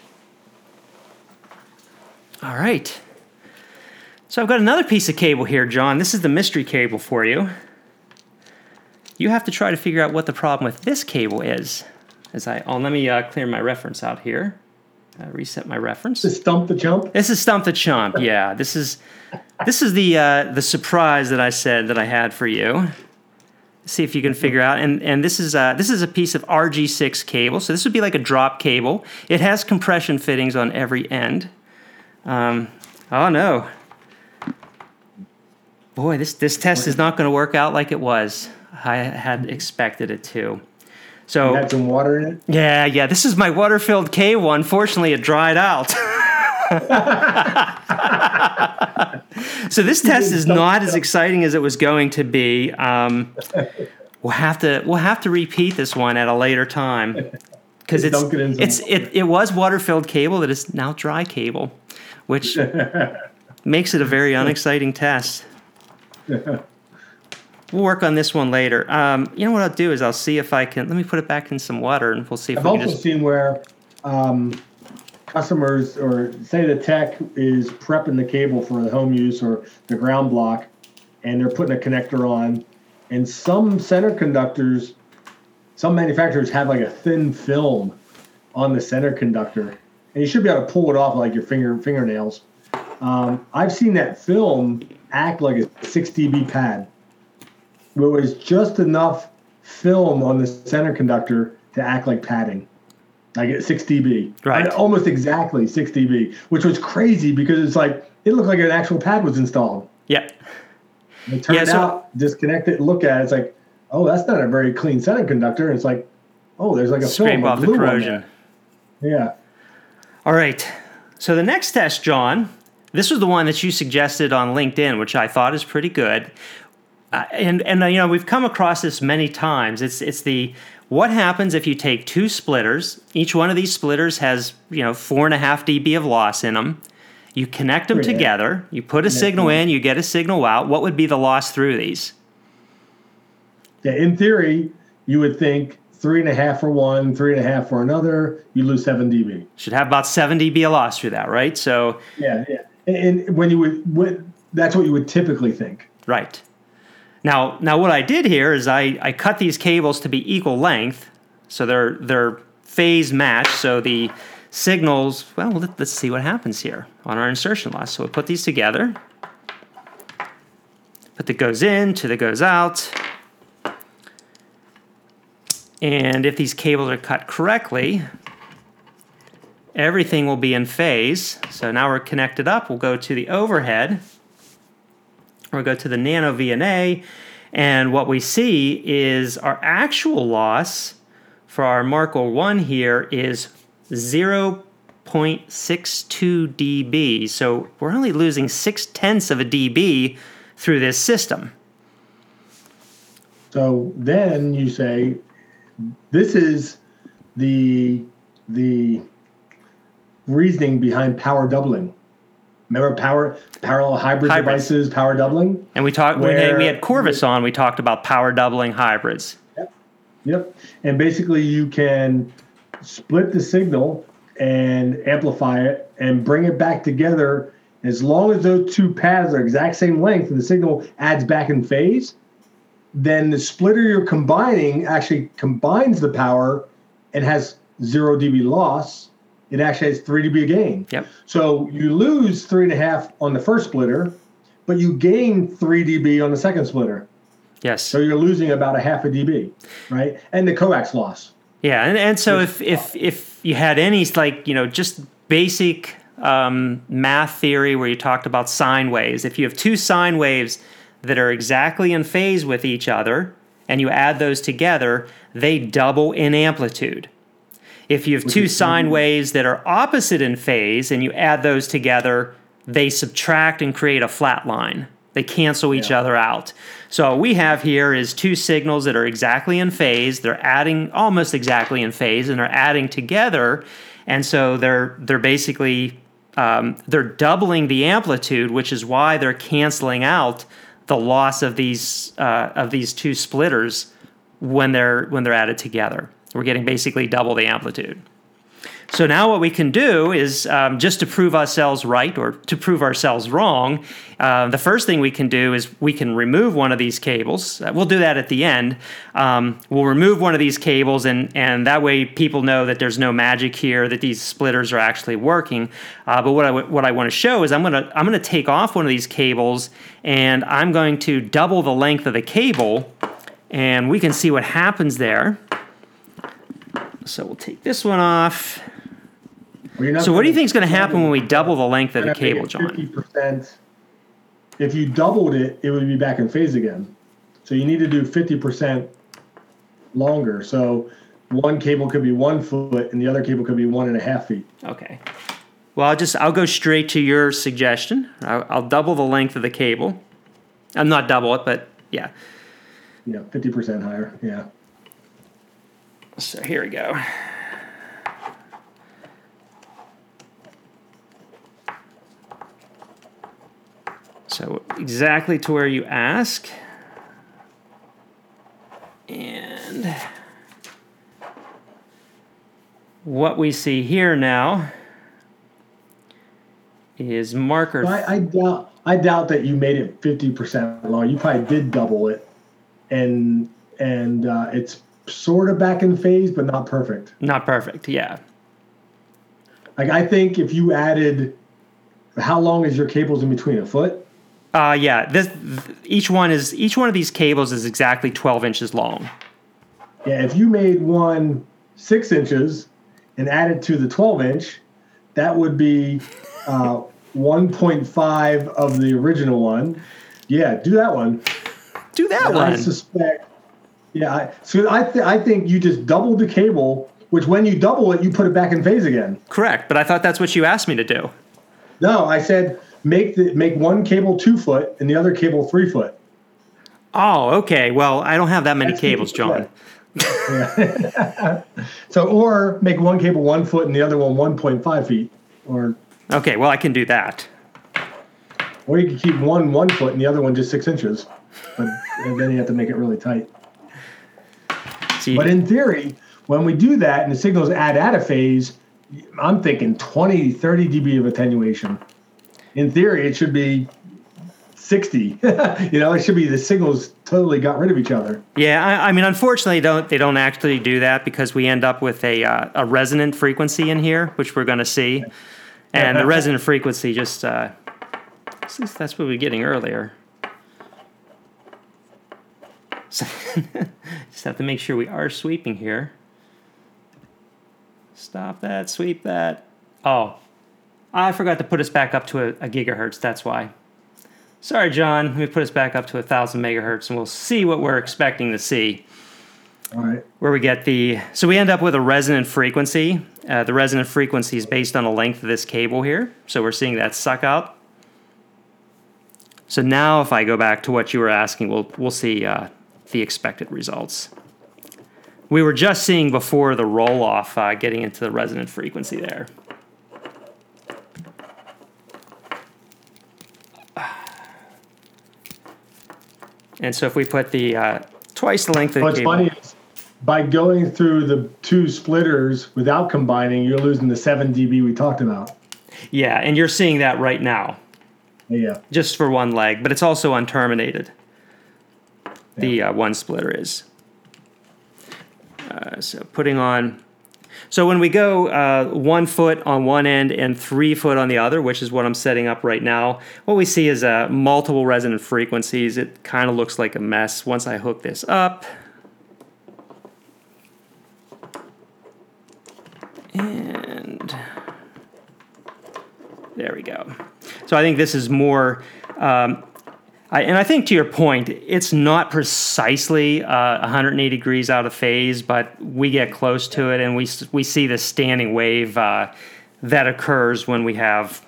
All right. So I've got another piece of cable here, John. This is the mystery cable for you. You have to try to figure out what the problem with this cable is. As I, oh, let me uh, clear my reference out here. Uh, reset my reference. To stump the chump. This is Stump the Chump. Yeah, this is this is the uh, the surprise that I said that I had for you. See if you can figure out. And and this is uh, this is a piece of RG6 cable. So this would be like a drop cable. It has compression fittings on every end. Um, oh no. Boy, this this test is not going to work out like it was. I had expected it to. So Had some water in it. yeah, yeah. This is my water-filled cable. Unfortunately, it dried out. so this test is not as exciting as it was going to be. Um, we'll have to we'll have to repeat this one at a later time because it's Dunk it in some it's it, it was water-filled cable that is now dry cable, which makes it a very unexciting test. We'll work on this one later. Um, you know what I'll do is I'll see if I can. Let me put it back in some water, and we'll see if I've we can also just. seen where um, customers or say the tech is prepping the cable for the home use or the ground block, and they're putting a connector on, and some center conductors, some manufacturers have like a thin film on the center conductor, and you should be able to pull it off like your finger fingernails. Um, I've seen that film act like a 6 dB pad. There was just enough film on the center conductor to act like padding, like at 6 dB. Right. And Almost exactly 6 dB, which was crazy because it's like it looked like an actual pad was installed. Yep. And it turned Yeah, so- out, disconnect it, look at it, it's like, oh, that's not a very clean center conductor. And it's like, oh, there's like a Scrape film, off the corrosion. Yeah. All right. So the next test, John, this was the one that you suggested on LinkedIn, which I thought is pretty good. Uh, and and uh, you know we've come across this many times. It's it's the what happens if you take two splitters. Each one of these splitters has you know four and a half dB of loss in them. You connect them Yeah. together. You put a signal in. You get a signal out. What would be the loss through these? Yeah, in theory, you would think three and a half for one, three and a half for another, you lose seven dB. Should have about seven dB of loss through that, right? So Yeah, yeah. And, and when you would, when, that's what you would typically think. Right. Now, now what I did here is I, I cut these cables to be equal length, so they're they're phase matched. So the signals. Well, let, us see what happens here on our insertion loss. So we put these together. Put the goes in to the goes out. And if these cables are cut correctly, everything will be in phase. So now we're connected up. We'll go to the overhead. We'll go to the nano VNA. And what we see is our actual loss for our marker 1 here is 0.62 dB. So we're only losing 6 tenths of a dB through this system. So then you say, this is the the reasoning behind power doubling. Remember power parallel hybrid devices, power doubling? And we talked when we had Corvus on, we talked about power doubling hybrids. Yep. Yep. And basically, you can split the signal and amplify it and bring it back together. As long as those two paths are exact same length and the signal adds back in phase, then the splitter you're combining actually combines the power and has zero dB loss. It actually has three dB gain. Yep. So you lose three and a half on the first splitter, but you gain three dB on the second splitter. Yes. So you're losing about a half a dB, right? And the coax loss. Yeah, and, and so if, if if you had any like you know just basic um, math theory where you talked about sine waves, if you have two sine waves that are exactly in phase with each other and you add those together, they double in amplitude. If you have two sine waves that are opposite in phase and you add those together, they subtract and create a flat line. They cancel each Yeah. other out. So what we have here is two signals that are exactly in phase. They're adding almost exactly in phase, and they're adding together, and so they're they're basically um, they're doubling the amplitude, which is why they're canceling out the loss of these uh, of these two splitters when they're when they're added together. We're getting basically double the amplitude. So now what we can do is um, just to prove ourselves right or to prove ourselves wrong. Uh, the first thing we can do is we can remove one of these cables. Uh, we'll do that at the end. Um, we'll remove one of these cables, and and that way people know that there's no magic here, that these splitters are actually working. Uh, but what I w- what I want to show is I'm gonna I'm gonna take off one of these cables, and I'm going to double the length of the cable, and we can see what happens there. So we'll take this one off. Well, So what do you think is going to happen when we double the length of the you're not gonna cable, John? 50%. If you doubled it, it would be back in phase again. So you need to do 50% longer. So one cable could be one foot and the other cable could be one and a half feet. Okay. Well, I'll just I'll go straight to your suggestion. I'll, I'll double the length of the cable. I'm not double it, but yeah. You know, 50% higher. Yeah. So here we go. So exactly to where you ask. And what we see here now is marker. I, I doubt I doubt that you made it 50% long. You probably did double it. And and uh, it's sort of back in phase, but not perfect. Not perfect, yeah. Like I think if you added, how long is your cables in between? A foot? Uh, yeah. This each one is each one of these cables is exactly 12 inches long. Yeah, if you made one six inches and added to the 12 inch, that would be uh, 1.5 of the original one. Yeah, do that one. Do that I one. I suspect. Yeah, I, so I, th- I think you just doubled the cable, which when you double it, you put it back in phase again. Correct, but I thought that's what you asked me to do. No, I said make the make one cable two foot and the other cable three foot. Oh, okay. Well, I don't have that many That's cables, John. Yeah. so, or make one cable one foot and the other one 1.5 feet, or Okay, well, I can do that. or you could keep one one foot and the other one just six inches, but and then you have to make it really tight. You, But in theory, when we do that and the signals add out of phase, I'm thinking 20, 30 dB of attenuation. In theory, it should be 60. you know, it should be the signals totally got rid of each other. yeah, I, I mean, unfortunately, don't they don't actually do that because we end up with a uh, a resonant frequency in here, which we're going to see, and the resonant frequency just uh, that's what we were getting earlier. Just have to make sure we are sweeping here. Stop that, sweep that. Oh, I forgot to put us back up to a, a gigahertz. That's why. Sorry, John. Let me put us back up to a thousand megahertz, and we'll see what we're expecting to see. All right. Where we get the so we end up with a resonant frequency. Uh, the resonant frequency is based on the length of this cable here. So we're seeing that suck out. So now, if I go back to what you were asking, we'll we'll see uh, the expected results. We were just seeing before the roll off, uh, getting into the resonant frequency there. And so if we put the uh, twice the length of the What's cable, funny is by going through the two splitters without combining, you're losing the 7 dB we talked about. yeah, and you're seeing that right now, Yeah. just for one leg, but it's also unterminated. The uh, one splitter is. Uh, so putting on. So when we go uh, one foot on one end and three foot on the other, which is what I'm setting up right now, what we see is uh, multiple resonant frequencies. It kind of looks like a mess once I hook this up. And there we go. So I think this is more, um, I, and I think to your point, it's not precisely uh, 180 degrees out of phase, but we get close to it, and we we see the standing wave uh, that occurs when we have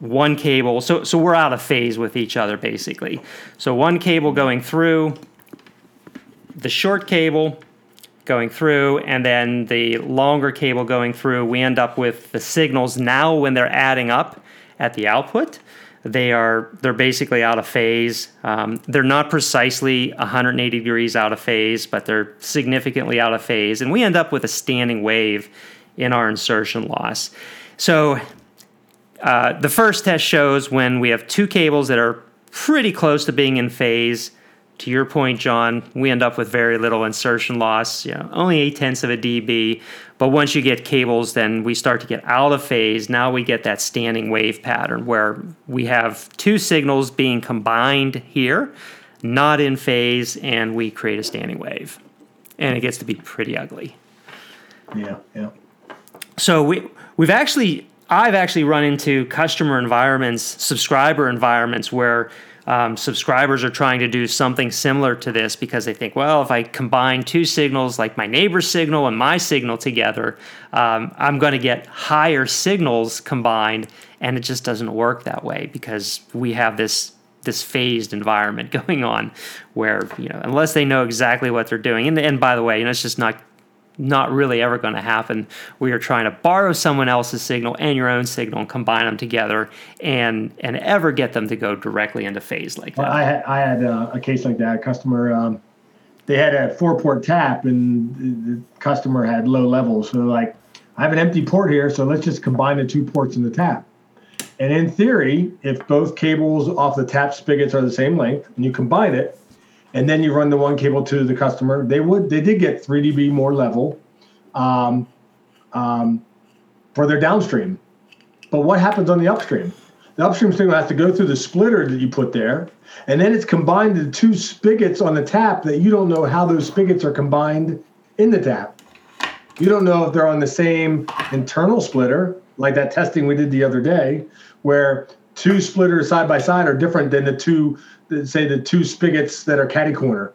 one cable. So so we're out of phase with each other basically. So one cable going through, the short cable going through and then the longer cable going through we end up with the signals now when they're adding up at the output they are they're basically out of phase um, they're not precisely 180 degrees out of phase but they're significantly out of phase and we end up with a standing wave in our insertion loss so uh, the first test shows when we have two cables that are pretty close to being in phase. To your point, John, we end up with very little insertion loss, you know, only eight tenths of a dB. But once you get cables, then we start to get out of phase. Now we get that standing wave pattern where we have two signals being combined here, not in phase, and we create a standing wave. And it gets to be pretty ugly. Yeah. Yeah. So we we've actually I've actually run into customer environments, subscriber environments where um, subscribers are trying to do something similar to this because they think, well, if I combine two signals like my neighbor's signal and my signal together, um, I'm going to get higher signals combined, and it just doesn't work that way because we have this this phased environment going on where you know unless they know exactly what they're doing. And, and by the way you know it's just not not really ever going to happen where you're trying to borrow someone else's signal and your own signal and combine them together and and ever get them to go directly into phase like Well, that I had I had uh, a case like that. A customer, um, they had a four port tap, and the, the customer had low levels. So they're like, I have an empty port here, so let's just combine the two ports in the tap. And in theory, if both cables off the tap spigots are the same length, and you combine it, and then you run the one cable to the customer, they would they did get 3 dB more level um, um, for their downstream. But what happens on the upstream? The upstream signal has to go through the splitter that you put there, and then it's combined to two spigots on the tap that you don't know how those spigots are combined in the tap. You don't know if they're on the same internal splitter, like that testing we did the other day, where two splitters side by side are different than the two, say, the two spigots that are catty corner,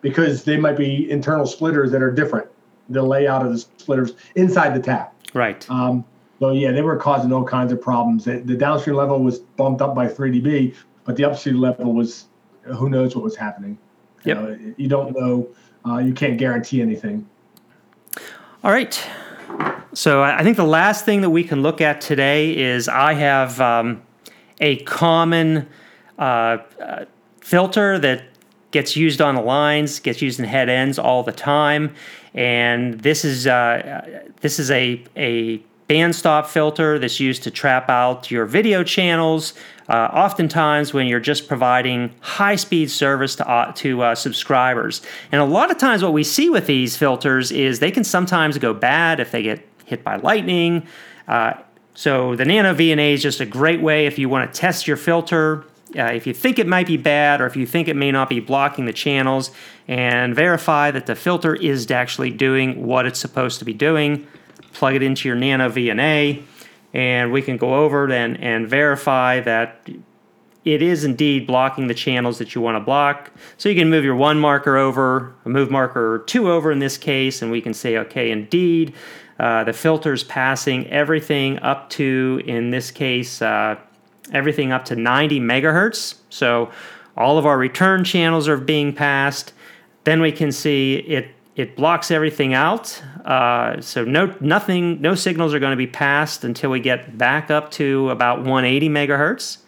because they might be internal splitters that are different. The layout of the splitters inside the tap. right Um, so yeah, they were causing all kinds of problems. The, the downstream level was bumped up by 3 dB, but the upstream level was who knows what was happening. You, know, you don't know. Uh, you can't guarantee anything. All right. So I I think the last thing that we can look at today is I have um, a common uh, uh, filter that gets used on the lines, gets used in head ends all the time, and this is uh, this is a a band stop filter that's used to trap out your video channels. Uh, oftentimes, when you're just providing high speed service to uh, to uh, subscribers, and a lot of times, what we see with these filters is they can sometimes go bad if they get hit by lightning. So the Nano VNA is just a great way if you want to test your filter uh, if you think it might be bad or if you think it may not be blocking the channels and verify that the filter is actually doing what it's supposed to be doing plug it into your nano vna and we can go over and, and verify that it is indeed blocking the channels that you want to block. So you can move your one marker over, a move marker two over in this case, and we can say, okay, indeed, uh, the filter's passing everything up to, in this case, uh, everything up to 90 megahertz. So all of our return channels are being passed. Then we can see it it blocks everything out. Uh, so no nothing, no signals are going to be passed until we get back up to about 180 megahertz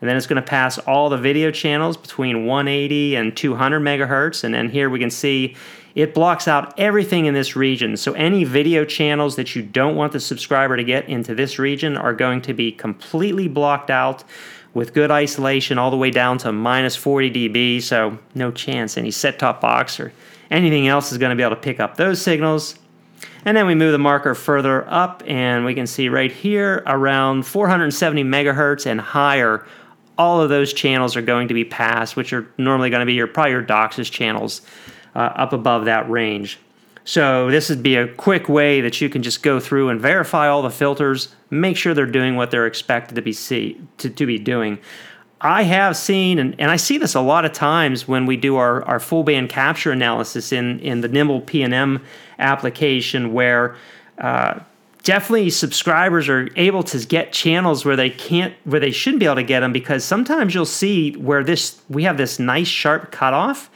and then it's going to pass all the video channels between 180 and 200 megahertz and then here we can see it blocks out everything in this region. So any video channels that you don't want the subscriber to get into this region are going to be completely blocked out with good isolation all the way down to minus 40 dB. So no chance any set-top box or anything else is going to be able to pick up those signals. And then we move the marker further up and we can see right here around 470 megahertz and higher all of those channels are going to be passed, which are normally going to be your probably your DOCSIS channels uh, up above that range. So this would be a quick way that you can just go through and verify all the filters, make sure they're doing what they're expected to be see to, to be doing. I have seen, and, and I see this a lot of times when we do our, our full band capture analysis in, in the Nimble PNM application where uh, definitely subscribers are able to get channels where they can't where they shouldn't be able to get them because sometimes you'll see where this we have this nice sharp cutoff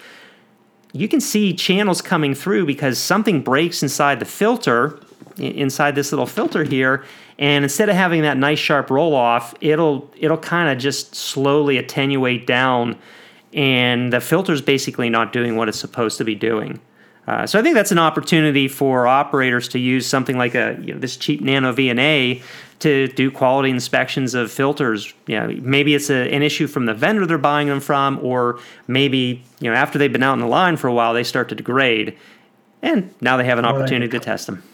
you can see channels coming through because something breaks inside the filter inside this little filter here and instead of having that nice sharp roll off it'll it'll kind of just slowly attenuate down and the filter's basically not doing what it's supposed to be doing uh, so I think that's an opportunity for operators to use something like a you know, this cheap Nano VNA to do quality inspections of filters. You know, maybe it's a, an issue from the vendor they're buying them from, or maybe you know after they've been out in the line for a while, they start to degrade, and now they have an opportunity to test them.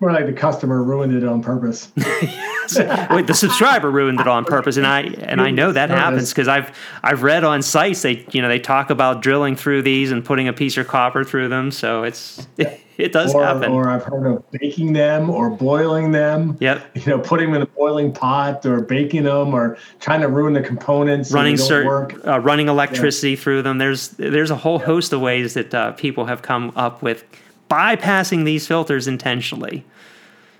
More like the customer ruined it on purpose. Wait, the subscriber ruined it on purpose, and I and I know that happens because I've I've read on sites they you know they talk about drilling through these and putting a piece of copper through them, so it's it, it does or, happen. Or I've heard of baking them or boiling them. Yep. You know, putting them in a boiling pot or baking them or trying to ruin the components. Running certain, uh, running electricity yeah. through them. There's there's a whole yeah. host of ways that uh, people have come up with bypassing these filters intentionally.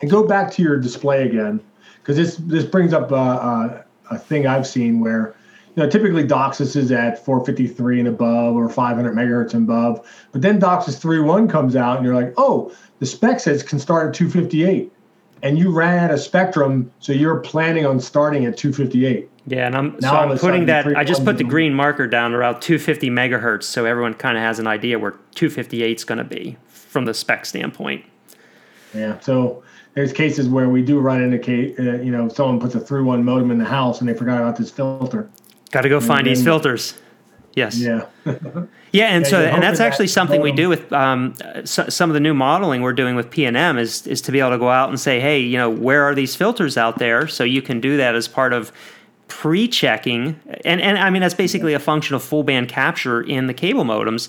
And go back to your display again, because this this brings up a, a, a, thing I've seen where, you know, typically DOCSIS is at 453 and above or 500 megahertz and above, but then DOCSIS 3.1 comes out and you're like, oh, the spec says can start at 258, and you ran out of spectrum, so you're planning on starting at 258. Yeah, and I'm now so I'm putting that. I just put the green marker down around 250 megahertz, so everyone kind of has an idea where 258 is going to be from the spec standpoint. Yeah. So there's cases where we do run into case, uh, you know, someone puts a through one modem in the house and they forgot about this filter. Got to go and find these filters. Yes. Yeah. yeah, and yeah, so and that's actually something we do with um, so, some of the new modeling we're doing with PNM is is to be able to go out and say, hey, you know, where are these filters out there? So you can do that as part of pre-checking, and and I mean that's basically a function of full band capture in the cable modems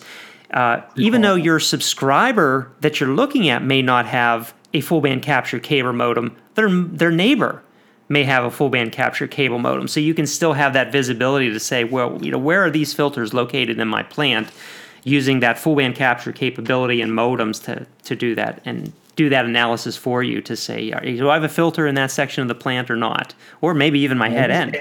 uh, even though your subscriber that you're looking at may not have a full band capture cable modem, their their neighbor may have a full band capture cable modem. So you can still have that visibility to say, well, you know, where are these filters located in my plant? Using that full band capture capability and modems to to do that and do that analysis for you to say, do I have a filter in that section of the plant or not, or maybe even my head end.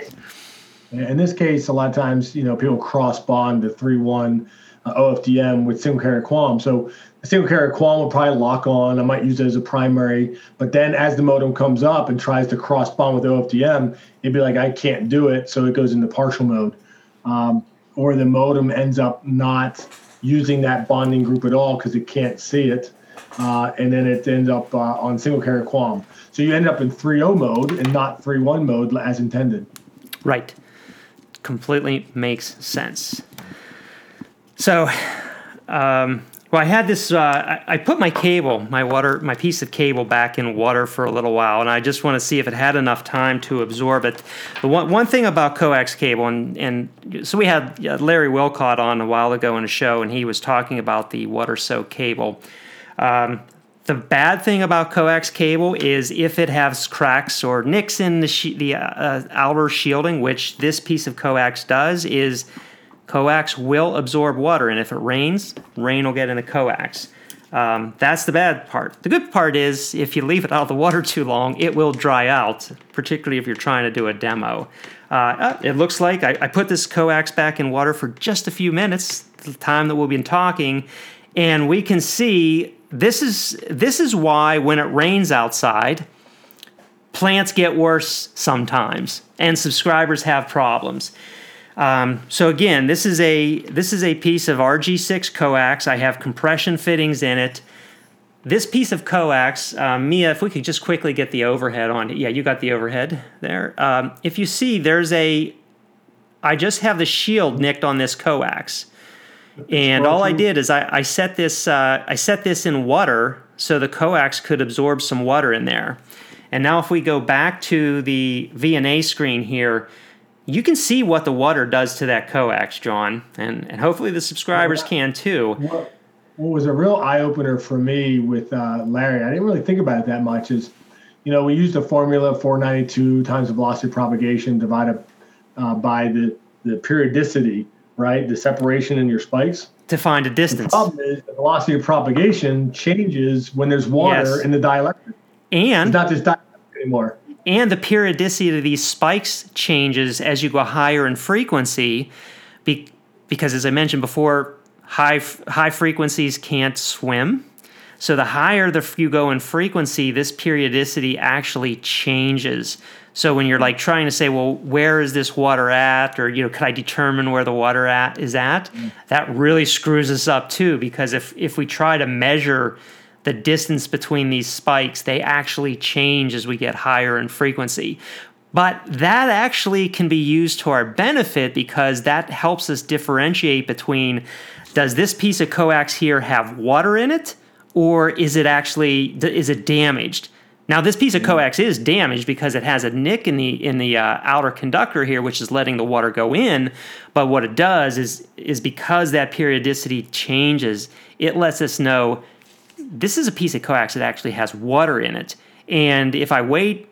In this case, a lot of times, you know, people cross bond the three one uh, OFDM with single carrier QAM. So single carrier QAM will probably lock on. I might use it as a primary, but then as the modem comes up and tries to cross bond with OFDM, it'd be like I can't do it, so it goes into partial mode, um, or the modem ends up not using that bonding group at all because it can't see it, uh, and then it ends up uh, on single carrier QAM. So you end up in 3.0 mode and not 3.1 mode as intended. Right. Completely makes sense. So, um, Well, I had this. Uh, I, put my cable, my water, my piece of cable back in water for a little while, and I just want to see if it had enough time to absorb it. The one one thing about coax cable, and and so we had Larry Wolcott on a while ago in a show, and he was talking about the water soak cable. Um, the bad thing about coax cable is if it has cracks or nicks in the she- the uh, outer shielding, which this piece of coax does, is coax will absorb water, and if it rains, rain will get in the coax. Um, that's the bad part. The good part is if you leave it out of the water too long, it will dry out, particularly if you're trying to do a demo. Uh, uh, it looks like I, I, put this coax back in water for just a few minutes, the time that we've been talking, and we can see this is this is why when it rains outside, plants get worse sometimes, and subscribers have problems. Um, so again, this is a this is a piece of RG6 coax. I have compression fittings in it. This piece of coax, um, Mia, if we could just quickly get the overhead on it. Yeah, you got the overhead there. Um, if you see, there's a. I just have the shield nicked on this coax, and all I did is I, I set this uh, I set this in water so the coax could absorb some water in there. And now if we go back to the VNA screen here you can see what the water does to that coax, John, and, and hopefully the subscribers can too. What, what was a real eye opener for me with uh, Larry, I didn't really think about it that much, is you know, we used the formula 492 times the velocity of propagation divided uh, by the, the periodicity, right? The separation in your spikes. To find a distance. The problem is the velocity of propagation changes when there's water yes. in the dielectric. And it's not just dielectric anymore and the periodicity of these spikes changes as you go higher in frequency be, because as i mentioned before high high frequencies can't swim. So the higher the you go in frequency this periodicity actually changes. So when you're like trying to say well where is this water at? Or you know could i determine where the water at is at? Mm. that really screws us up too because if if we try to measure the distance between these spikes, they actually change as we get higher in frequency. But that actually can be used to our benefit because that helps us differentiate between does this piece of coax here have water in it or is it actually is it damaged? Now this piece of coax is damaged because it has a nick in the in the uh, outer conductor here, which is letting the water go in. But what it does is is because that periodicity changes, it lets us know this is a piece of coax that actually has water in it. And if I wait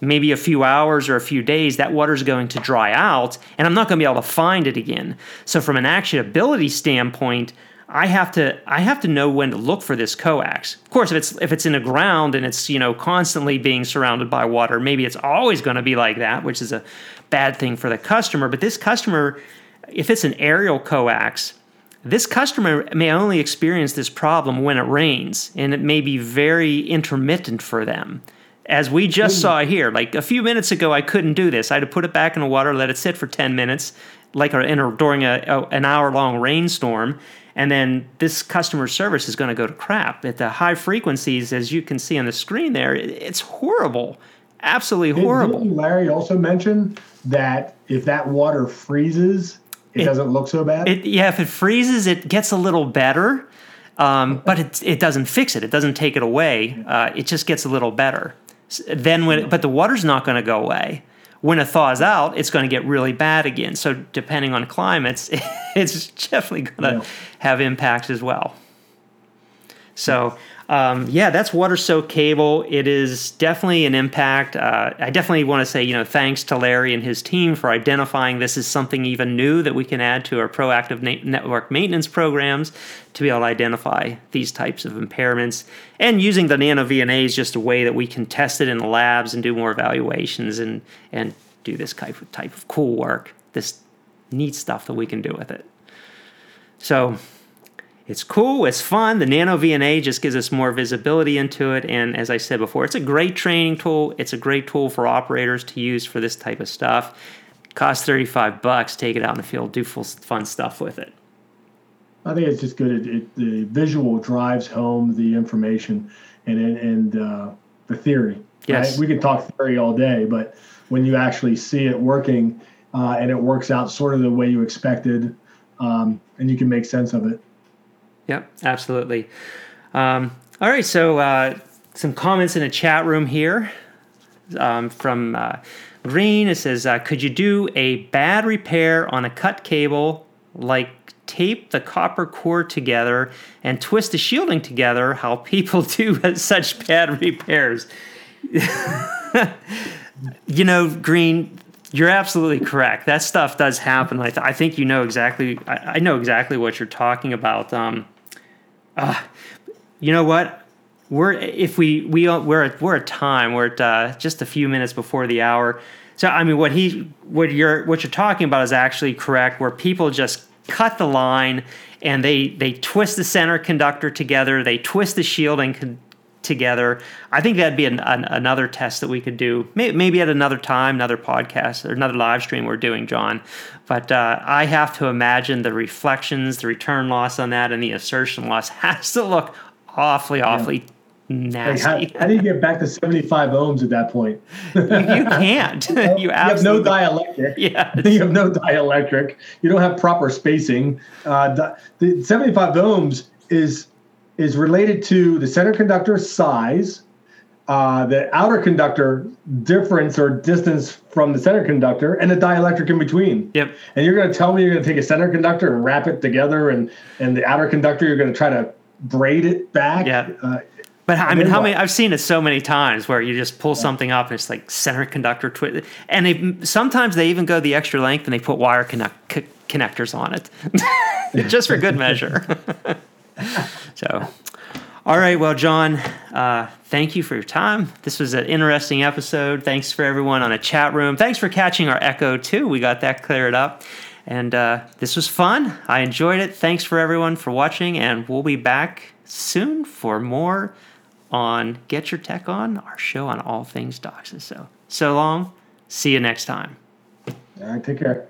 maybe a few hours or a few days, that water is going to dry out and I'm not going to be able to find it again. So from an actionability standpoint, I have to I have to know when to look for this coax. Of course, if it's if it's in the ground and it's you know constantly being surrounded by water, maybe it's always going to be like that, which is a bad thing for the customer. But this customer, if it's an aerial coax, this customer may only experience this problem when it rains, and it may be very intermittent for them. As we just Ooh. saw here, like a few minutes ago, I couldn't do this. I had to put it back in the water, let it sit for 10 minutes, like a, a during a, a, an hour long rainstorm. And then this customer service is going to go to crap. At the high frequencies, as you can see on the screen there, it's horrible. Absolutely horrible. Didn't Larry also mentioned that if that water freezes, it, it doesn't look so bad. It, yeah, if it freezes, it gets a little better, um, but it it doesn't fix it. It doesn't take it away. Uh, it just gets a little better. Then when, but the water's not going to go away. When it thaws out, it's going to get really bad again. So depending on climates, it's definitely going to yeah. have impacts as well. So um, yeah, that's water soak cable. It is definitely an impact. Uh, I definitely want to say, you know, thanks to Larry and his team for identifying this as something even new that we can add to our proactive na- network maintenance programs to be able to identify these types of impairments. And using the nano VNA is just a way that we can test it in the labs and do more evaluations and and do this type of type of cool work. This neat stuff that we can do with it. So it's cool, it's fun. The Nano VNA just gives us more visibility into it. And as I said before, it's a great training tool. It's a great tool for operators to use for this type of stuff. Costs 35 bucks. Take it out in the field, do full fun stuff with it. I think it's just good. It, it, the visual drives home the information and and uh, the theory. Yes, right? we could talk theory all day, but when you actually see it working uh, and it works out sort of the way you expected, um, and you can make sense of it, Yep, absolutely. Um, all right, so uh, some comments in the chat room here um, from uh, Green. It says, uh, "Could you do a bad repair on a cut cable, like tape the copper core together and twist the shielding together? How people do such bad repairs." you know, Green, you're absolutely correct. That stuff does happen. I, th- I think you know exactly. I, I, know exactly what you're talking about. Um, uh, you know what? We're if we we we're at, we're at time. We're at uh, just a few minutes before the hour. So I mean, what he what you're what you're talking about is actually correct. Where people just cut the line and they they twist the center conductor together. They twist the shielding con- together. I think that'd be an, an, another test that we could do, maybe, maybe, at another time, another podcast or another live stream we're doing, John. But uh, I have to imagine the reflections, the return loss on that, and the insertion loss has to look awfully, awfully. Yeah. Nasty. Like how, how, do you get back to 75 ohms at that point? you, you can't. you, you have no dielectric. Yeah. You have no dielectric. You don't have proper spacing. Uh, the, the 75 ohms is is related to the center conductor size, uh, the outer conductor difference or distance from the center conductor, and the dielectric in between. Yep. And you're going to tell me you're going to take a center conductor and wrap it together, and and the outer conductor you're going to try to braid it back. Yeah. Uh, but I mean, how many? I've seen it so many times where you just pull yeah. something up and it's like center conductor twist, and they sometimes they even go the extra length and they put wire connect, c- connectors on it, just for good measure. so, all right. Well, John, uh, thank you for your time. This was an interesting episode. Thanks for everyone on a chat room. Thanks for catching our echo too. We got that cleared up. And uh, this was fun. I enjoyed it. Thanks for everyone for watching, and we'll be back soon for more on Get Your Tech On, our show on all things DOCSIS. So, so long. See you next time. All right. Take care.